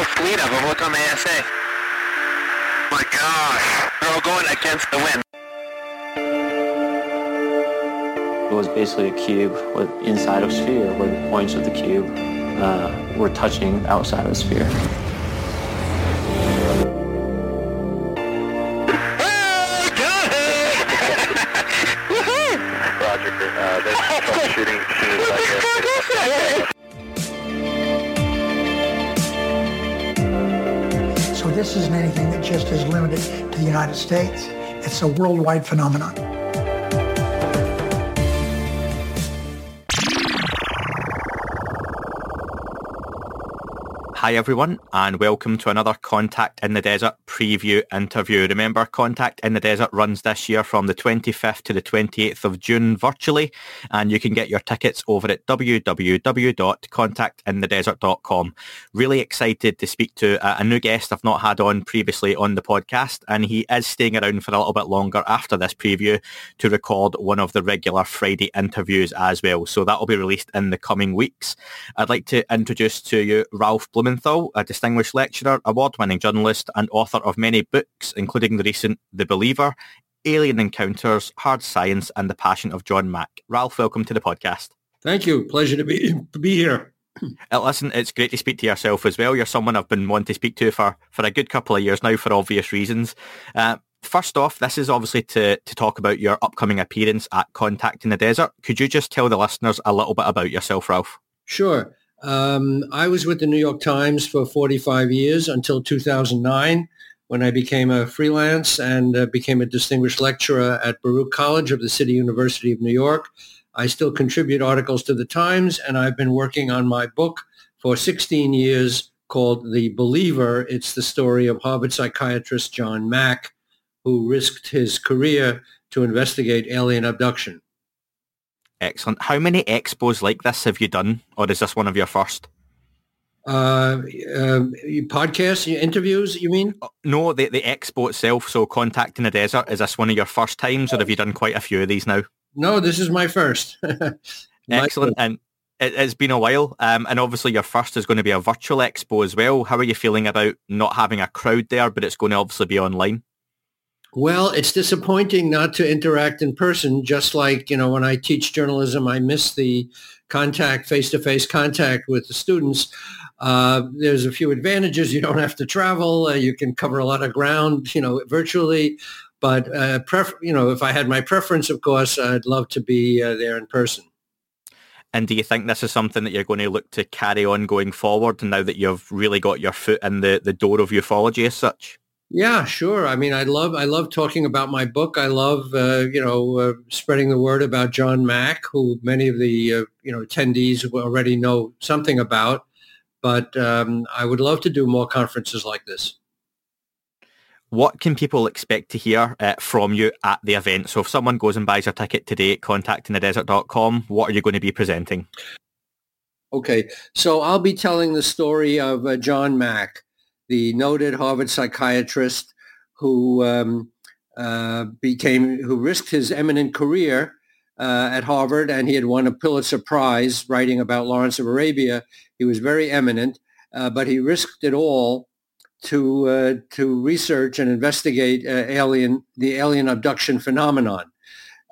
Whole fleet of them. Look on the ASA. My gosh. They're all going against the wind. It was basically a cube with inside of a sphere where the points of the cube uh, were touching outside of the sphere. Roger. Uh, they're troubleshooting as soon as I get this isn't anything that just is limited to the United States. It's a worldwide phenomenon. Hi everyone and welcome to another Contact in the Desert preview interview. Remember Contact in the Desert runs this year from the 25th to the 28th of June virtually and you can get your tickets over at www.contactinthedesert.com. Really excited to speak to a, new guest I've not had on previously on the podcast and he is staying around for a little bit longer after this preview to record one of the regular Friday interviews as well. So that will be released in the coming weeks. I'd like to introduce to you Ralph Blumenthal Blumenthal, a distinguished lecturer, award-winning journalist and author of many books, including the recent The Believer, Alien Encounters, Hard Science and The Passion of John Mack. Ralph, welcome to the podcast. Thank you. Pleasure to be to be here. Uh, listen, it's great to speak to yourself as well. You're someone I've been wanting to speak to for, for a good couple of years now for obvious reasons. Uh, first off, this is obviously to, to talk about your upcoming appearance at Contact in the Desert. Could you just tell the listeners a little bit about yourself, Ralph? Sure. Um, I was with the New York Times for 45 years until 2009 when I became a freelance and uh, became a distinguished lecturer at Baruch College of the City University of New York. I still contribute articles to the Times and I've been working on my book for 16 years called The Believer. It's the story of Harvard psychiatrist John Mack, who risked his career to investigate alien abduction. Excellent. How many expos like this have you done, or is this one of your first? Uh, uh, podcasts, interviews, you mean? No, the, the expo itself, so Contact in the Desert, is this one of your first times, or have you done quite a few of these now? No, this is my first. Excellent. And it, has been a while, um, and obviously your first is going to be a virtual expo as well. How are you feeling about not having a crowd there, but it's going to obviously be online? Well, it's disappointing not to interact in person. Just like, you know, when I teach journalism, I miss the contact, face-to-face contact with the students. Uh, there's a few advantages. You don't have to travel. Uh, you can cover a lot of ground, you know, virtually. But, uh, pref- you know, if I had my preference, of course, I'd love to be uh, there in person. And do you think this is something that you're going to look to carry on going forward now that you've really got your foot in the, the door of ufology as such? Yeah, sure. I mean, I love I love talking about my book. I love uh, you know uh, spreading the word about John Mack, who many of the uh, you know attendees already know something about. But um, I would love to do more conferences like this. What can people expect to hear uh, from you at the event? So if someone goes and buys a ticket today at contactinthedesert.com, what are you going to be presenting? Okay, so I'll be telling the story of uh, John Mack the noted Harvard psychiatrist who um, uh, became, who risked his eminent career uh, at Harvard, and he had won a Pulitzer Prize writing about Lawrence of Arabia. He was very eminent, uh, but he risked it all to uh, to research and investigate uh, alien the alien abduction phenomenon.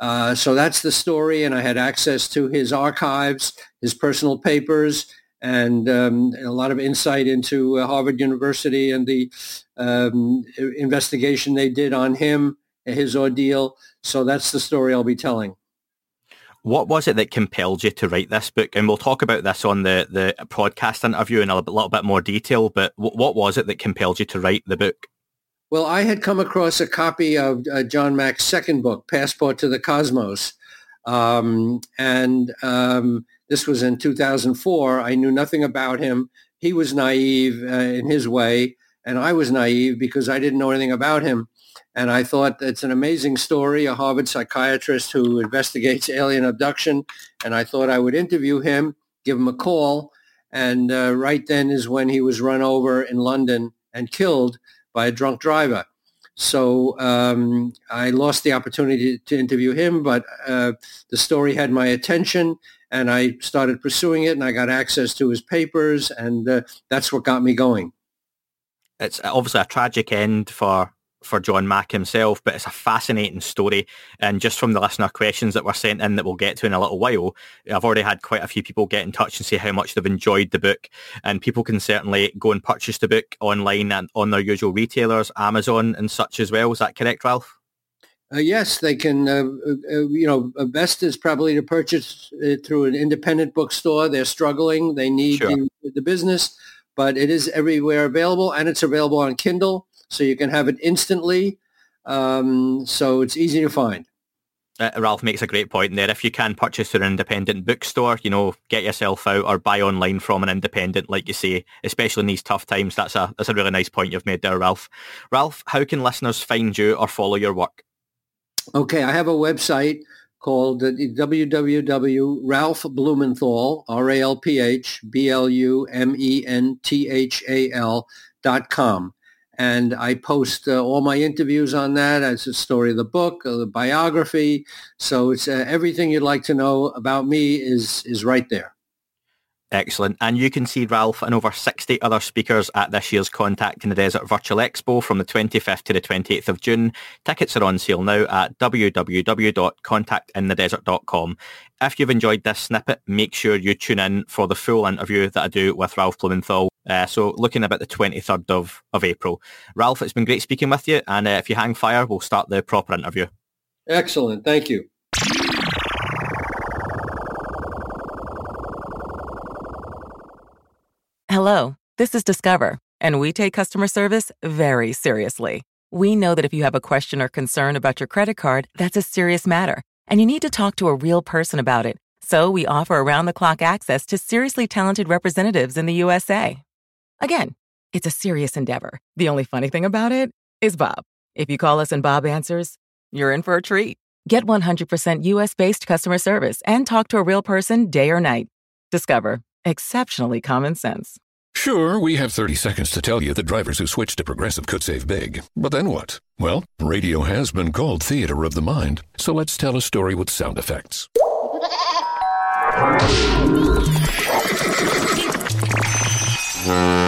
Uh, so that's the story, and I had access to his archives, his personal papers, and um, a lot of insight into uh, Harvard University and the um, investigation they did on him, his ordeal. So that's the story I'll be telling. What was it that compelled you to write this book? And we'll talk about this on the, the podcast interview in a little bit more detail, but what was it that compelled you to write the book? Well, I had come across a copy of uh, John Mack's second book, Passport to the Cosmos, Um, and um, this was in 2004. I knew nothing about him. He was naive uh, in his way, and I was naive because I didn't know anything about him. And I thought it's an amazing story, a Harvard psychiatrist who investigates alien abduction. And I thought I would interview him, give him a call. And uh, right then is when he was run over in London and killed by a drunk driver. So um, I lost the opportunity to interview him, but uh, the story had my attention and I started pursuing it and I got access to his papers and uh, that's what got me going. It's obviously a tragic end for for John Mack himself, but it's a fascinating story. And just from the listener questions that were sent in that we'll get to in a little while, I've already had quite a few people get in touch and say how much they've enjoyed the book. And people can certainly go and purchase the book online and on their usual retailers, Amazon and such as well. Is that correct, Ralph? Uh, yes, they can. Uh, uh, you know, best is probably to purchase it through an independent bookstore. They're struggling; they need sure. the, the business, but it is everywhere available, and it's available on Kindle so you can have it instantly. Um, so it's easy to find. Uh, Ralph makes a great point there. If you can purchase through an independent bookstore, you know, get yourself out or buy online from an independent, like you say, especially in these tough times. That's a that's a really nice point you've made there, Ralph. Ralph, how can listeners find you or follow your work? Okay, I have a website called www.ralphblumenthal, R-A-L-P-H-B-L-U-M-E-N-T-H-A-L dot com and I post uh, all my interviews on that as a story of the book, uh, the biography. So it's uh, everything you'd like to know about me is is right there. Excellent. And you can see Ralph and over 60 other speakers at this year's Contact in the Desert Virtual Expo from the 25th to the 28th of June. Tickets are on sale now at www.contactinthedesert.com. If you've enjoyed this snippet, make sure you tune in for the full interview that I do with Ralph Blumenthal uh, so looking about the 23rd of, of April. Ralph, it's been great speaking with you. And uh, if you hang fire, we'll start the proper interview. Excellent. Thank you. Hello, this is Discover, and we take customer service very seriously. We know that if you have a question or concern about your credit card, that's a serious matter, and you need to talk to a real person about it. So we offer around the clock access to seriously talented representatives in the USA. Again, it's a serious endeavor. The only funny thing about it is Bob. If you call us and Bob answers, you're in for a treat. Get 100% US based customer service and talk to a real person day or night. Discover exceptionally common sense. Sure, we have 30 seconds to tell you that drivers who switch to Progressive could save big. But then what? Well, radio has been called theater of the mind, so let's tell a story with sound effects.